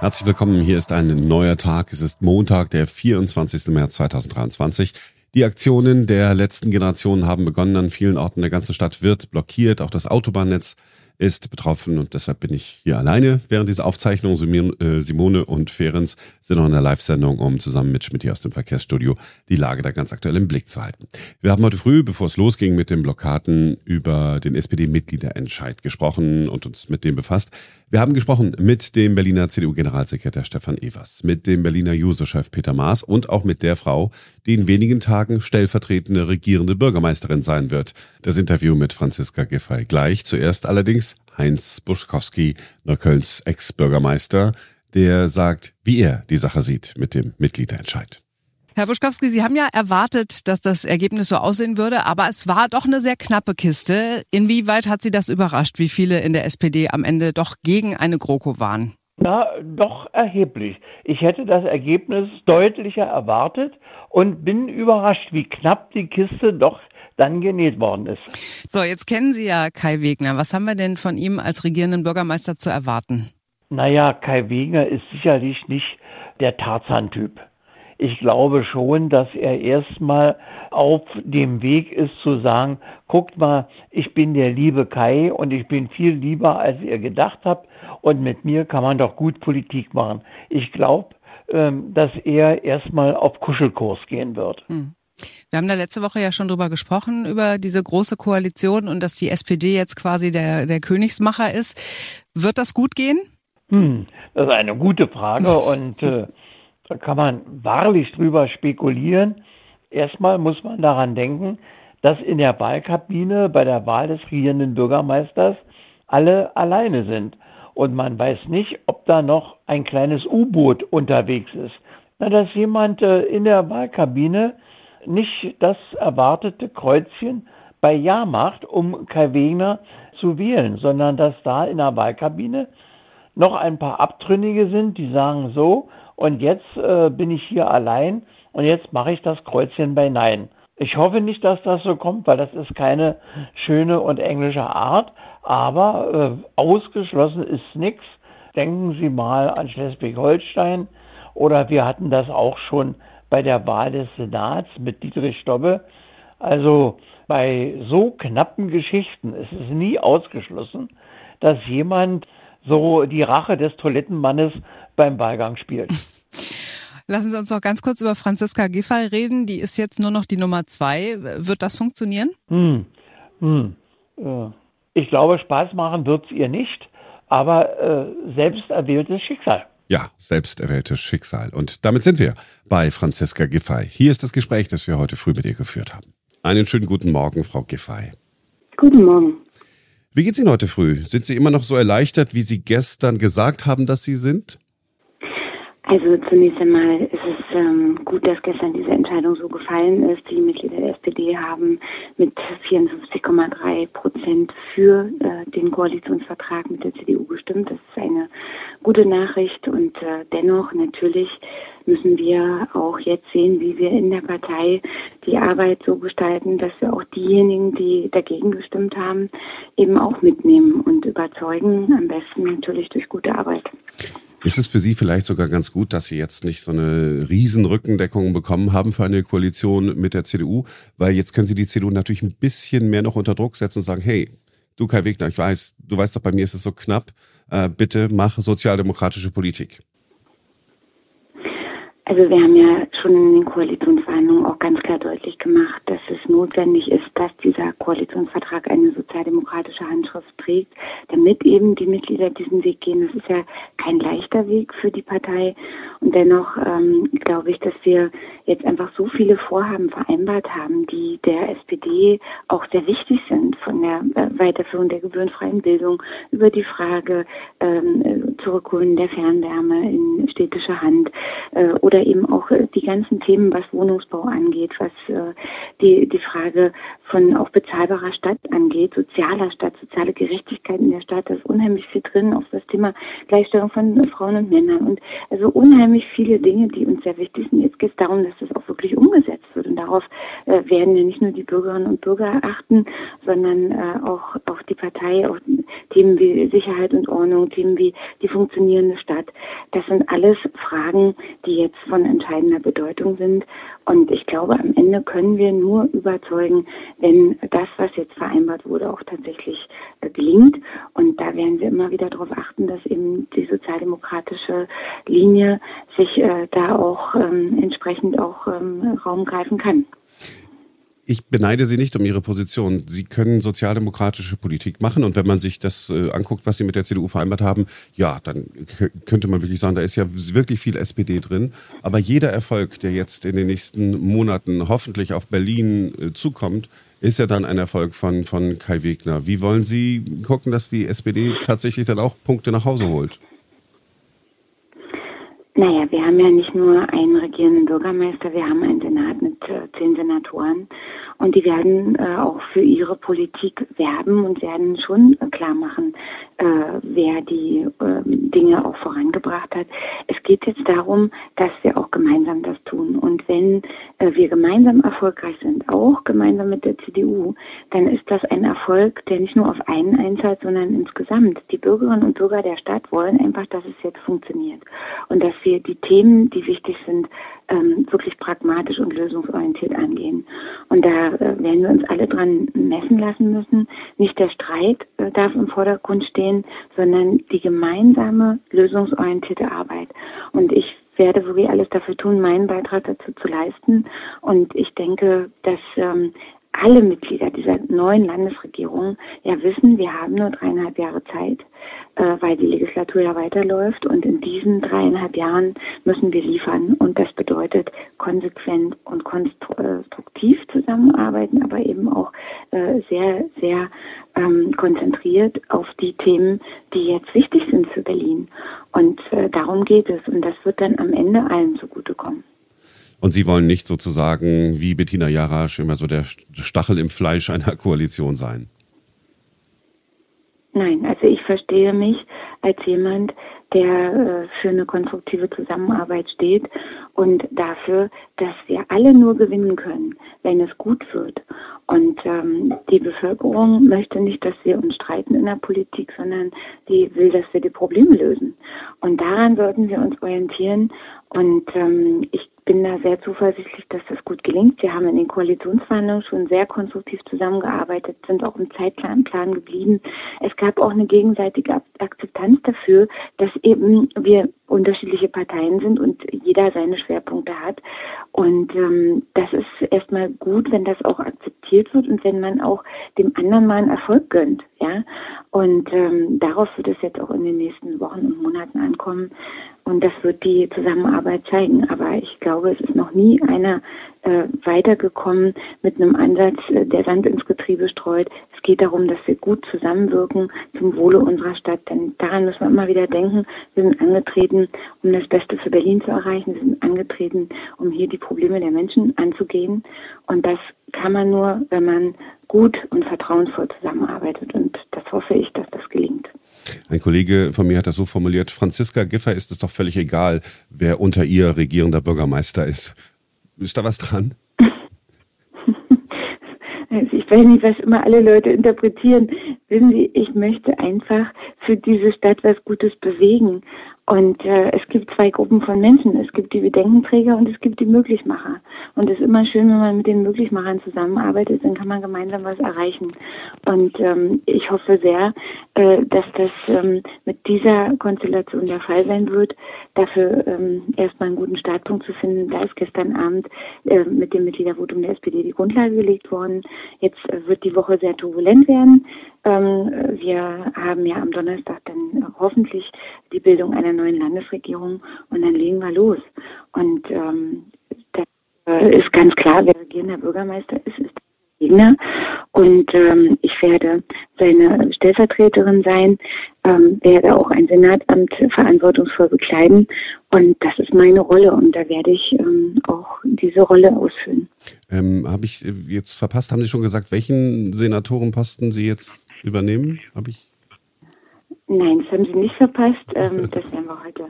Herzlich willkommen. Hier ist ein neuer Tag. Es ist Montag, der 24. März 2023. Die Aktionen der letzten Generation haben begonnen. An vielen Orten der ganzen Stadt wird blockiert. Auch das Autobahnnetz ist betroffen und deshalb bin ich hier alleine während dieser Aufzeichnung. Äh, Simone und Ferenz sind noch in der Live-Sendung, um zusammen mit Schmidt aus dem Verkehrsstudio die Lage da ganz aktuell im Blick zu halten. Wir haben heute früh, bevor es losging mit den Blockaden, über den SPD-Mitgliederentscheid gesprochen und uns mit dem befasst. Wir haben gesprochen mit dem Berliner CDU-Generalsekretär Stefan Evers, mit dem Berliner Juso-Chef Peter Maas und auch mit der Frau, die in wenigen Tagen stellvertretende regierende Bürgermeisterin sein wird. Das Interview mit Franziska Giffey gleich. Zuerst allerdings Heinz Buschkowski, Neuköllns Ex-Bürgermeister, der sagt, wie er die Sache sieht mit dem Mitgliederentscheid. Herr Buschkowski, Sie haben ja erwartet, dass das Ergebnis so aussehen würde, aber es war doch eine sehr knappe Kiste. Inwieweit hat Sie das überrascht, wie viele in der SPD am Ende doch gegen eine GroKo waren? Na, doch erheblich. Ich hätte das Ergebnis deutlicher erwartet und bin überrascht, wie knapp die Kiste doch dann genäht worden ist. So, jetzt kennen Sie ja Kai Wegner. Was haben wir denn von ihm als regierenden Bürgermeister zu erwarten? Naja, Kai Wegner ist sicherlich nicht der Tarzan-Typ. Ich glaube schon, dass er erstmal auf dem Weg ist zu sagen, guckt mal, ich bin der liebe Kai und ich bin viel lieber, als ihr gedacht habt und mit mir kann man doch gut Politik machen. Ich glaube, ähm, dass er erstmal auf Kuschelkurs gehen wird. Hm. Wir haben da letzte Woche ja schon drüber gesprochen, über diese große Koalition und dass die SPD jetzt quasi der, der Königsmacher ist. Wird das gut gehen? Hm, das ist eine gute Frage und äh, da kann man wahrlich drüber spekulieren. Erstmal muss man daran denken, dass in der Wahlkabine bei der Wahl des regierenden Bürgermeisters alle alleine sind. Und man weiß nicht, ob da noch ein kleines U-Boot unterwegs ist. Na, dass jemand äh, in der Wahlkabine nicht das erwartete Kreuzchen bei Ja macht, um Kai Wegner zu wählen, sondern dass da in der Wahlkabine noch ein paar Abtrünnige sind, die sagen so, und jetzt äh, bin ich hier allein und jetzt mache ich das Kreuzchen bei Nein. Ich hoffe nicht, dass das so kommt, weil das ist keine schöne und englische Art, aber äh, ausgeschlossen ist nichts. Denken Sie mal an Schleswig-Holstein oder wir hatten das auch schon bei der Wahl des Senats mit Dietrich Stobbe. Also bei so knappen Geschichten ist es nie ausgeschlossen, dass jemand so die Rache des Toilettenmannes beim Wahlgang spielt. Lassen Sie uns noch ganz kurz über Franziska Giffey reden. Die ist jetzt nur noch die Nummer zwei. Wird das funktionieren? Hm. Hm. Ja. Ich glaube, Spaß machen wird es ihr nicht, aber äh, selbst erwähltes Schicksal. Ja, selbst erwähltes Schicksal. Und damit sind wir bei Franziska Giffey. Hier ist das Gespräch, das wir heute früh mit ihr geführt haben. Einen schönen guten Morgen, Frau Giffey. Guten Morgen. Wie geht's Ihnen heute früh? Sind Sie immer noch so erleichtert, wie Sie gestern gesagt haben, dass Sie sind? Also zunächst einmal ist es ähm, gut, dass gestern diese Entscheidung so gefallen ist. Die Mitglieder der SPD haben mit 54,3 Prozent für äh, den Koalitionsvertrag mit der CDU gestimmt. Das ist eine gute Nachricht und äh, dennoch natürlich müssen wir auch jetzt sehen, wie wir in der Partei die Arbeit so gestalten, dass wir auch diejenigen, die dagegen gestimmt haben, eben auch mitnehmen und überzeugen, am besten natürlich durch gute Arbeit. Ist es für Sie vielleicht sogar ganz gut, dass Sie jetzt nicht so eine Riesenrückendeckung bekommen haben für eine Koalition mit der CDU? Weil jetzt können Sie die CDU natürlich ein bisschen mehr noch unter Druck setzen und sagen, hey, du Kai Wegner, ich weiß, du weißt doch, bei mir ist es so knapp, äh, bitte mach sozialdemokratische Politik. Also wir haben ja schon in den Koalitionsverhandlungen auch ganz klar deutlich gemacht, dass es notwendig ist, dass dieser Koalitionsvertrag eine sozialdemokratische Handschrift trägt, damit eben die Mitglieder diesen Weg gehen. Das ist ja kein leichter Weg für die Partei. Und dennoch ähm, glaube ich, dass wir jetzt einfach so viele Vorhaben vereinbart haben, die der SPD auch sehr wichtig sind, von der äh, Weiterführung der gebührenfreien Bildung über die Frage ähm, Zurückholen der Fernwärme in städtischer Hand äh, oder eben auch äh, die ganzen Themen, was Wohnungsbau angeht, was äh, die, die Frage von auch bezahlbarer Stadt angeht, sozialer Stadt, soziale Gerechtigkeit in der Stadt, da ist unheimlich viel drin, auch das Thema Gleichstellung von Frauen und Männern und also unheimlich viele Dinge, die uns sehr wichtig sind. Jetzt geht es darum, dass das auch wirklich umgesetzt wird und darauf äh, werden ja nicht nur die Bürgerinnen und Bürger achten, sondern äh, auch, auch die Partei, auch Themen wie Sicherheit und Ordnung, Themen wie die funktionierende Stadt. Das sind alles Fragen, die jetzt von entscheidender Bedeutung sind. Und ich glaube, am Ende können wir nur überzeugen, wenn das, was jetzt vereinbart wurde, auch tatsächlich äh, gelingt. Und da werden wir immer wieder darauf achten, dass eben die sozialdemokratische Linie sich äh, da auch ähm, entsprechend auch ähm, Raum greifen kann ich beneide Sie nicht um Ihre Position. Sie können sozialdemokratische Politik machen und wenn man sich das äh, anguckt, was Sie mit der CDU vereinbart haben, ja, dann könnte man wirklich sagen, da ist ja wirklich viel SPD drin. Aber jeder Erfolg, der jetzt in den nächsten Monaten hoffentlich auf Berlin äh, zukommt, ist ja dann ein Erfolg von, von Kai Wegner. Wie wollen Sie gucken, dass die SPD tatsächlich dann auch Punkte nach Hause holt? Naja, wir haben ja nicht nur einen regierenden Bürgermeister, wir haben einen Senat mit äh, zehn Senatoren und die werden äh, auch für ihre Politik werben und werden schon äh, klar machen, äh, wer die ähm, Dinge auch vorangebracht hat. Es geht jetzt darum, dass wir auch gemeinsam das tun. Und wenn äh, wir gemeinsam erfolgreich sind, auch gemeinsam mit der CDU, dann ist das ein Erfolg, der nicht nur auf einen einzahlt, sondern insgesamt. Die Bürgerinnen und Bürger der Stadt wollen einfach, dass es jetzt funktioniert und dass wir die Themen, die wichtig sind, ähm, wirklich pragmatisch und lösungsorientiert angehen. Und da äh, werden wir uns alle dran messen lassen müssen. Nicht der Streit äh, darf im Vordergrund stehen, sondern die gemeinsame lösungsorientierte Arbeit. Und ich werde wirklich alles dafür tun, meinen Beitrag dazu zu leisten. Und ich denke, dass ähm, alle Mitglieder dieser neuen Landesregierung ja wissen, wir haben nur dreieinhalb Jahre Zeit, äh, weil die Legislatur ja weiterläuft und in diesen dreieinhalb Jahren müssen wir liefern und das bedeutet konsequent und konstruktiv zusammenarbeiten, aber eben auch äh, sehr, sehr ähm, konzentriert auf die Themen, die jetzt wichtig sind für Berlin. Und äh, darum geht es und das wird dann am Ende allen zugutekommen. Und Sie wollen nicht sozusagen wie Bettina Jarasch immer so der Stachel im Fleisch einer Koalition sein. Nein, also ich verstehe mich als jemand, der äh, für eine konstruktive Zusammenarbeit steht und dafür, dass wir alle nur gewinnen können, wenn es gut wird. Und ähm, die Bevölkerung möchte nicht, dass wir uns streiten in der Politik, sondern die will, dass wir die Probleme lösen. Und daran sollten wir uns orientieren. Und ähm, ich bin da sehr zuversichtlich, dass das gut gelingt. Wir haben in den Koalitionsverhandlungen schon sehr konstruktiv zusammengearbeitet, sind auch im Zeitplan Plan geblieben. Es gab auch eine gegenseitige Akzeptanz dafür, dass eben wir unterschiedliche Parteien sind und jeder seine Schwerpunkte hat. Und ähm, das ist erstmal gut, wenn das auch akzeptiert wird und wenn man auch dem anderen mal einen Erfolg gönnt. Ja? Und ähm, darauf wird es jetzt auch in den nächsten Wochen und Monaten ankommen. Und das wird die Zusammenarbeit zeigen. Aber ich glaube, es ist noch nie einer äh, weitergekommen mit einem Ansatz, äh, der Sand ins Getriebe streut. Es geht darum, dass wir gut zusammenwirken zum Wohle unserer Stadt. Denn daran müssen wir immer wieder denken. Wir sind angetreten, um das Beste für Berlin zu erreichen. Wir sind angetreten, um hier die Probleme der Menschen anzugehen. Und das kann man nur, wenn man gut und vertrauensvoll zusammenarbeitet. Und das hoffe ich, dass das gelingt. Ein Kollege von mir hat das so formuliert, Franziska Giffer ist es doch völlig egal, wer unter ihr regierender Bürgermeister ist. Ist da was dran? Also ich weiß nicht, was immer alle Leute interpretieren. Wissen Sie, ich möchte einfach für diese Stadt was Gutes bewegen. Und äh, es gibt zwei Gruppen von Menschen. Es gibt die Bedenkenträger und es gibt die Möglichmacher. Und es ist immer schön, wenn man mit den Möglichmachern zusammenarbeitet, dann kann man gemeinsam was erreichen. Und ähm, ich hoffe sehr, äh, dass das ähm, mit dieser Konstellation der Fall sein wird. Dafür ähm, erstmal einen guten Startpunkt zu finden. Da ist gestern Abend äh, mit dem Mitgliedervotum der SPD die Grundlage gelegt worden. Jetzt äh, wird die Woche sehr turbulent werden. Ähm, wir haben ja am Donnerstag dann hoffentlich die Bildung einer neuen Landesregierung und dann legen wir los. Und ähm, äh, ist ganz klar, wer regierender Bürgermeister ist, ist der Gegner. Und ähm, ich werde seine Stellvertreterin sein, ähm, werde auch ein Senatamt verantwortungsvoll bekleiden. Und das ist meine Rolle und da werde ich ähm, auch diese Rolle ausfüllen. Ähm, Habe ich jetzt verpasst? Haben Sie schon gesagt, welchen Senatorenposten Sie jetzt übernehmen? Habe ich? Nein, das haben Sie nicht verpasst. Ähm, das werden wir heute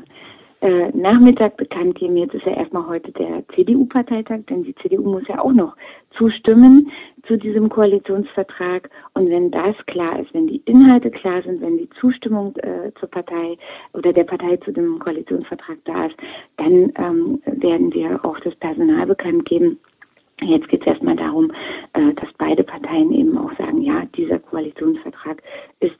äh, Nachmittag bekannt geben. Jetzt ist ja erstmal heute der CDU-Parteitag, denn die CDU muss ja auch noch zustimmen zu diesem Koalitionsvertrag. Und wenn das klar ist, wenn die Inhalte klar sind, wenn die Zustimmung äh, zur Partei oder der Partei zu dem Koalitionsvertrag da ist, dann ähm, werden wir auch das Personal bekannt geben. Jetzt geht es erstmal darum, äh, dass beide Parteien eben auch sagen, ja, dieser Koalitionsvertrag ist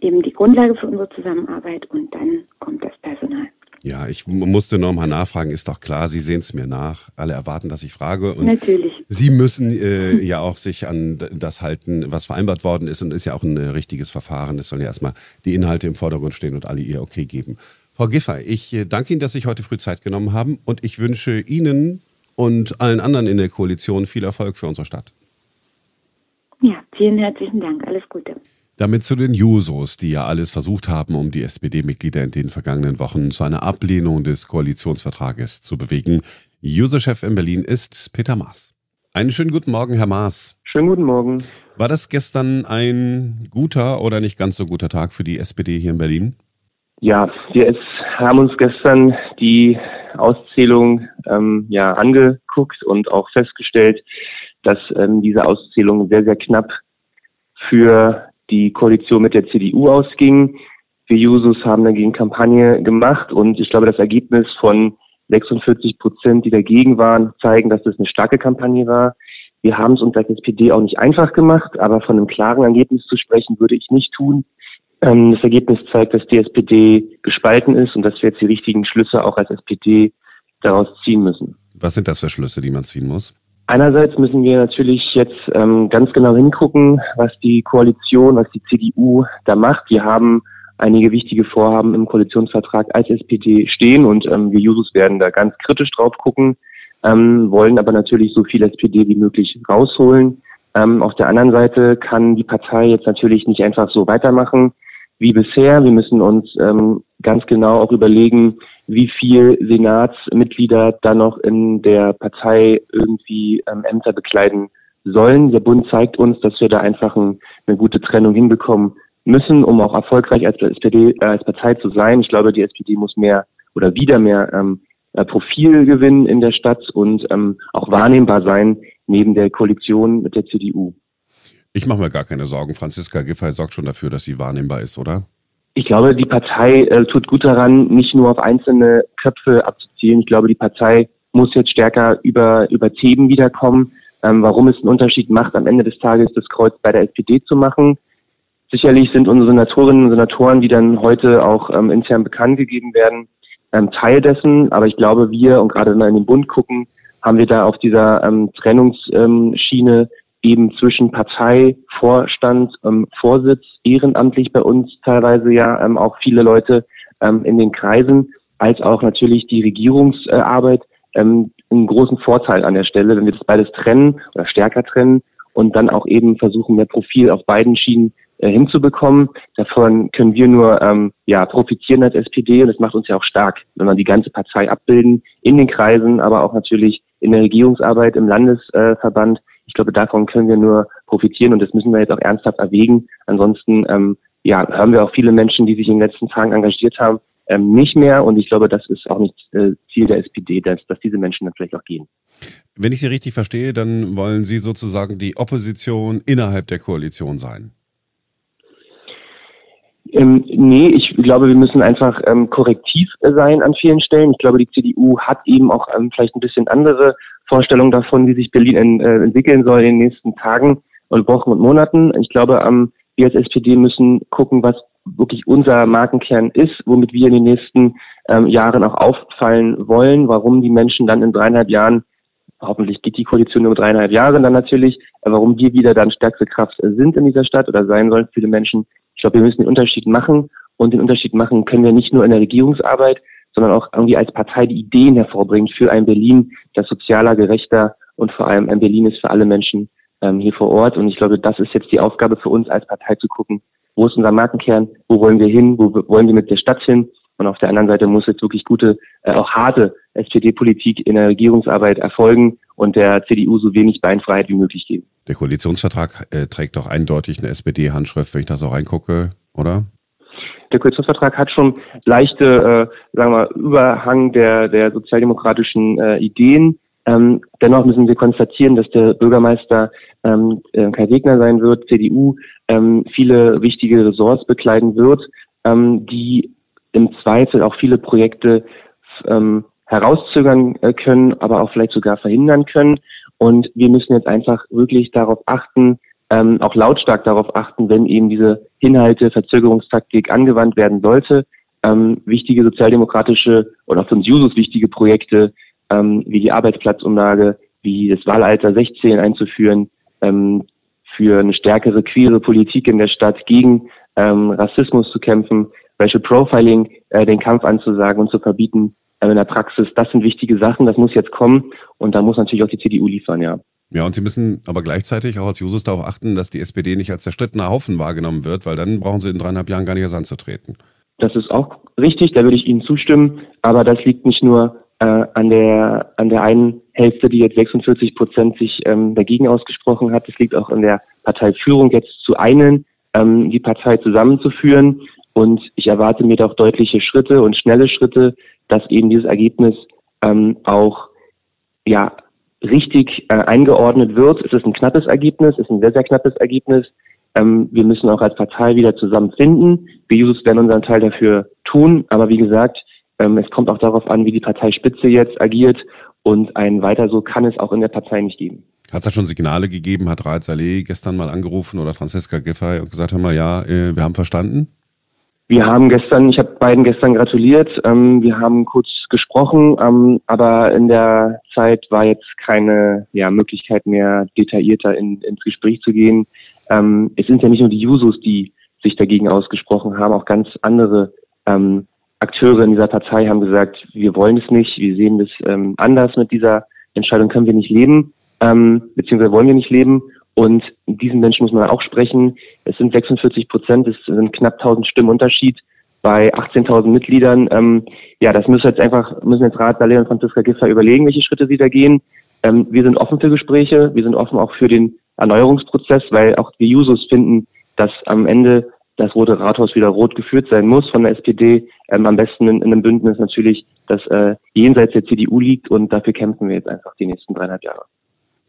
eben die Grundlage für unsere Zusammenarbeit und dann kommt das Personal. Ja, ich musste noch mal nachfragen, ist doch klar, Sie sehen es mir nach. Alle erwarten, dass ich frage. Und Natürlich. Sie müssen äh, ja auch sich an das halten, was vereinbart worden ist und ist ja auch ein äh, richtiges Verfahren. Es sollen ja erstmal die Inhalte im Vordergrund stehen und alle ihr Okay geben. Frau Giffey, ich äh, danke Ihnen, dass Sie sich heute früh Zeit genommen haben und ich wünsche Ihnen und allen anderen in der Koalition viel Erfolg für unsere Stadt. Ja, vielen herzlichen Dank. Alles Gute. Damit zu den Jusos, die ja alles versucht haben, um die SPD-Mitglieder in den vergangenen Wochen zu einer Ablehnung des Koalitionsvertrages zu bewegen. Juso-Chef in Berlin ist Peter Maas. Einen schönen guten Morgen, Herr Maas. Schönen guten Morgen. War das gestern ein guter oder nicht ganz so guter Tag für die SPD hier in Berlin? Ja, wir haben uns gestern die Auszählung ähm, ja angeguckt und auch festgestellt, dass ähm, diese Auszählung sehr, sehr knapp für die Koalition mit der CDU ausging. Wir Jusos haben dagegen Kampagne gemacht und ich glaube, das Ergebnis von 46 Prozent, die dagegen waren, zeigen, dass das eine starke Kampagne war. Wir haben es uns als SPD auch nicht einfach gemacht, aber von einem klaren Ergebnis zu sprechen, würde ich nicht tun. Ähm, das Ergebnis zeigt, dass die SPD gespalten ist und dass wir jetzt die richtigen Schlüsse auch als SPD daraus ziehen müssen. Was sind das für Schlüsse, die man ziehen muss? Einerseits müssen wir natürlich jetzt ähm, ganz genau hingucken, was die Koalition, was die CDU da macht. Wir haben einige wichtige Vorhaben im Koalitionsvertrag als SPD stehen und ähm, wir Jusos werden da ganz kritisch drauf gucken, ähm, wollen aber natürlich so viel SPD wie möglich rausholen. Ähm, auf der anderen Seite kann die Partei jetzt natürlich nicht einfach so weitermachen wie bisher. Wir müssen uns ähm, ganz genau auch überlegen, wie viel Senatsmitglieder da noch in der Partei irgendwie ähm, Ämter bekleiden sollen. Der Bund zeigt uns, dass wir da einfach ein, eine gute Trennung hinbekommen müssen, um auch erfolgreich als SPD äh, als Partei zu sein. Ich glaube, die SPD muss mehr oder wieder mehr ähm, äh, Profil gewinnen in der Stadt und ähm, auch wahrnehmbar sein neben der Koalition mit der CDU. Ich mache mir gar keine Sorgen. Franziska Giffey sorgt schon dafür, dass sie wahrnehmbar ist, oder? Ich glaube, die Partei äh, tut gut daran, nicht nur auf einzelne Köpfe abzuzielen. Ich glaube, die Partei muss jetzt stärker über, über Themen wiederkommen. Ähm, warum es einen Unterschied macht, am Ende des Tages das Kreuz bei der SPD zu machen. Sicherlich sind unsere Senatorinnen und Senatoren, die dann heute auch ähm, intern bekannt gegeben werden, ähm, Teil dessen. Aber ich glaube, wir, und gerade wenn wir in den Bund gucken, haben wir da auf dieser ähm, Trennungsschiene eben zwischen Partei, Vorstand, ähm, Vorsitz, ehrenamtlich bei uns teilweise ja ähm, auch viele Leute ähm, in den Kreisen, als auch natürlich die Regierungsarbeit ähm, einen großen Vorteil an der Stelle, wenn wir das beides trennen oder stärker trennen und dann auch eben versuchen, mehr Profil auf beiden Schienen äh, hinzubekommen. Davon können wir nur ähm, ja profitieren als SPD und das macht uns ja auch stark, wenn wir die ganze Partei abbilden in den Kreisen, aber auch natürlich in der Regierungsarbeit im Landesverband. Ich glaube, davon können wir nur profitieren und das müssen wir jetzt auch ernsthaft erwägen. Ansonsten ähm, ja, haben wir auch viele Menschen, die sich in den letzten Tagen engagiert haben, ähm, nicht mehr. Und ich glaube, das ist auch nicht äh, Ziel der SPD, dass, dass diese Menschen dann vielleicht auch gehen. Wenn ich Sie richtig verstehe, dann wollen Sie sozusagen die Opposition innerhalb der Koalition sein. Ähm, nee, ich glaube, wir müssen einfach ähm, korrektiv sein an vielen Stellen. Ich glaube, die CDU hat eben auch ähm, vielleicht ein bisschen andere Vorstellungen davon, wie sich Berlin in, äh, entwickeln soll in den nächsten Tagen und Wochen und Monaten. Ich glaube, ähm, wir als SPD müssen gucken, was wirklich unser Markenkern ist, womit wir in den nächsten ähm, Jahren auch auffallen wollen, warum die Menschen dann in dreieinhalb Jahren, hoffentlich geht die Koalition nur dreieinhalb Jahre dann natürlich, warum wir wieder dann stärkste Kraft sind in dieser Stadt oder sein sollen, viele Menschen ich glaube, wir müssen den Unterschied machen und den Unterschied machen können wir nicht nur in der Regierungsarbeit, sondern auch irgendwie als Partei die Ideen hervorbringt für ein Berlin, das sozialer, gerechter und vor allem ein Berlin ist für alle Menschen ähm, hier vor Ort. Und ich glaube, das ist jetzt die Aufgabe für uns als Partei zu gucken, wo ist unser Markenkern, wo wollen wir hin, wo wollen wir mit der Stadt hin. Und auf der anderen Seite muss jetzt wirklich gute, äh, auch harte SPD-Politik in der Regierungsarbeit erfolgen und der CDU so wenig Beinfreiheit wie möglich geben. Der Koalitionsvertrag äh, trägt doch eindeutig eine SPD-Handschrift, wenn ich da so reingucke, oder? der Koalitionsvertrag hat schon leichte, äh, sagen wir, Überhang der, der sozialdemokratischen äh, Ideen. Ähm, dennoch müssen wir konstatieren, dass der Bürgermeister ähm, äh, Kai Wegner sein wird, CDU, ähm, viele wichtige Ressorts bekleiden wird, ähm, die im Zweifel auch viele Projekte ähm, herauszögern äh, können, aber auch vielleicht sogar verhindern können. Und wir müssen jetzt einfach wirklich darauf achten, ähm, auch lautstark darauf achten, wenn eben diese Inhalte, Verzögerungstaktik angewandt werden sollte, ähm, wichtige sozialdemokratische oder auch für uns Jusos wichtige Projekte ähm, wie die Arbeitsplatzumlage, wie das Wahlalter 16 einzuführen, ähm, für eine stärkere queere Politik in der Stadt gegen ähm, Rassismus zu kämpfen, Racial Profiling äh, den Kampf anzusagen und zu verbieten in der Praxis. Das sind wichtige Sachen, das muss jetzt kommen und da muss natürlich auch die CDU liefern, ja. Ja, und Sie müssen aber gleichzeitig auch als Jusos darauf achten, dass die SPD nicht als zerstrittener Haufen wahrgenommen wird, weil dann brauchen Sie in dreieinhalb Jahren gar nicht erst anzutreten. Das ist auch richtig, da würde ich Ihnen zustimmen, aber das liegt nicht nur äh, an der an der einen Hälfte, die jetzt 46 Prozent sich ähm, dagegen ausgesprochen hat. Es liegt auch an der Parteiführung jetzt zu einen, ähm, die Partei zusammenzuführen. Und ich erwarte mir doch deutliche Schritte und schnelle Schritte, dass eben dieses Ergebnis ähm, auch ja richtig äh, eingeordnet wird. Es ist ein knappes Ergebnis, es ist ein sehr, sehr knappes Ergebnis. Ähm, wir müssen auch als Partei wieder zusammenfinden. Wir Jusos werden unseren Teil dafür tun. Aber wie gesagt, ähm, es kommt auch darauf an, wie die Parteispitze jetzt agiert und ein weiter so kann es auch in der Partei nicht geben. Hat es da schon Signale gegeben? Hat Raed Saleh gestern mal angerufen oder Franziska Giffey und gesagt, hör mal, ja, äh, wir haben verstanden? Wir haben gestern, ich habe beiden gestern gratuliert. Ähm, wir haben kurz gesprochen, ähm, aber in der Zeit war jetzt keine ja, Möglichkeit mehr, detaillierter in, ins Gespräch zu gehen. Ähm, es sind ja nicht nur die Jusos, die sich dagegen ausgesprochen haben, auch ganz andere ähm, Akteure in dieser Partei haben gesagt, wir wollen es nicht, wir sehen das ähm, anders mit dieser Entscheidung, können wir nicht leben, ähm, beziehungsweise wollen wir nicht leben. Und diesen Menschen muss man auch sprechen. Es sind 46 Prozent, es sind knapp 1000 Stimmen Unterschied bei 18.000 Mitgliedern. Ähm, ja, das müssen jetzt einfach, müssen jetzt Rat, Saleh und Franziska Giffer überlegen, welche Schritte sie da gehen. Ähm, wir sind offen für Gespräche, wir sind offen auch für den Erneuerungsprozess, weil auch die Jusos finden, dass am Ende das Rote Rathaus wieder rot geführt sein muss von der SPD. Ähm, am besten in, in, einem Bündnis natürlich, das äh, jenseits der CDU liegt und dafür kämpfen wir jetzt einfach die nächsten dreieinhalb Jahre.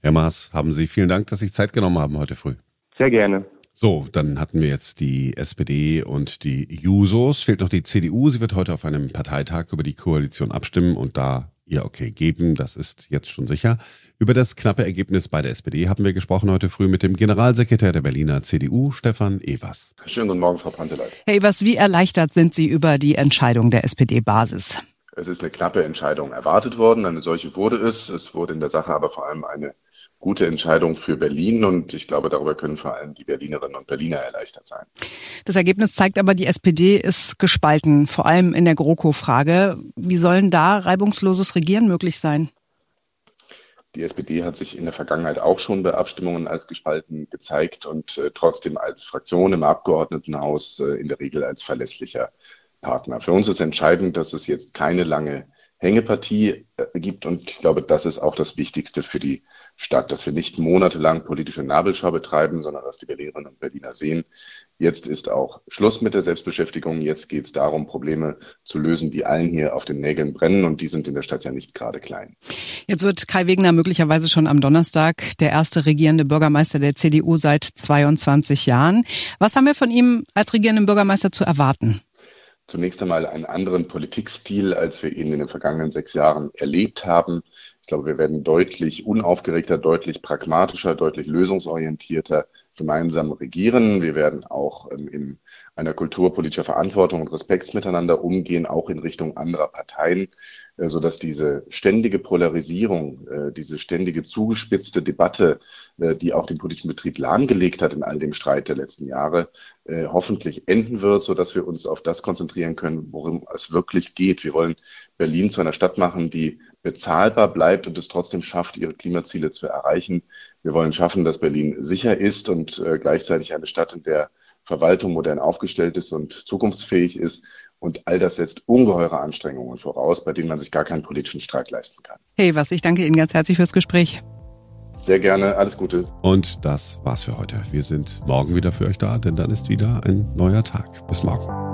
Herr Maas, haben Sie vielen Dank, dass Sie sich Zeit genommen haben heute früh. Sehr gerne. So, dann hatten wir jetzt die SPD und die Jusos. Fehlt noch die CDU. Sie wird heute auf einem Parteitag über die Koalition abstimmen und da ihr okay geben. Das ist jetzt schon sicher. Über das knappe Ergebnis bei der SPD haben wir gesprochen heute früh mit dem Generalsekretär der Berliner CDU, Stefan Evers. Schönen guten Morgen, Frau Panteleit. Herr Evers, wie erleichtert sind Sie über die Entscheidung der SPD-Basis? Es ist eine knappe Entscheidung erwartet worden. Eine solche wurde es. Es wurde in der Sache aber vor allem eine gute Entscheidung für Berlin und ich glaube, darüber können vor allem die Berlinerinnen und Berliner erleichtert sein. Das Ergebnis zeigt aber, die SPD ist gespalten, vor allem in der GroKo-Frage. Wie sollen da reibungsloses Regieren möglich sein? Die SPD hat sich in der Vergangenheit auch schon bei Abstimmungen als gespalten gezeigt und äh, trotzdem als Fraktion im Abgeordnetenhaus äh, in der Regel als verlässlicher Partner. Für uns ist entscheidend, dass es jetzt keine lange Hängepartie äh, gibt. Und ich glaube, das ist auch das Wichtigste für die Stadt, dass wir nicht monatelang politische Nabelschau betreiben, sondern dass die Berlinerinnen und Berliner sehen, jetzt ist auch Schluss mit der Selbstbeschäftigung. Jetzt geht es darum, Probleme zu lösen, die allen hier auf den Nägeln brennen. Und die sind in der Stadt ja nicht gerade klein. Jetzt wird Kai Wegner möglicherweise schon am Donnerstag der erste regierende Bürgermeister der CDU seit 22 Jahren. Was haben wir von ihm als regierenden Bürgermeister zu erwarten? Zunächst einmal einen anderen Politikstil, als wir ihn in den vergangenen sechs Jahren erlebt haben. Ich glaube, wir werden deutlich unaufgeregter, deutlich pragmatischer, deutlich lösungsorientierter gemeinsam regieren. Wir werden auch ähm, in einer Kultur politischer Verantwortung und Respekts miteinander umgehen, auch in Richtung anderer Parteien. Äh, so dass diese ständige Polarisierung, äh, diese ständige zugespitzte Debatte, äh, die auch den politischen Betrieb lahmgelegt hat in all dem Streit der letzten Jahre, hoffentlich enden wird, so dass wir uns auf das konzentrieren können, worum es wirklich geht. Wir wollen Berlin zu einer Stadt machen, die bezahlbar bleibt und es trotzdem schafft, ihre Klimaziele zu erreichen. Wir wollen schaffen, dass Berlin sicher ist und gleichzeitig eine Stadt, in der Verwaltung modern aufgestellt ist und zukunftsfähig ist. Und all das setzt ungeheure Anstrengungen voraus, bei denen man sich gar keinen politischen Streit leisten kann. Hey, was, ich danke Ihnen ganz herzlich fürs Gespräch. Sehr gerne, alles Gute. Und das war's für heute. Wir sind morgen wieder für euch da, denn dann ist wieder ein neuer Tag. Bis morgen.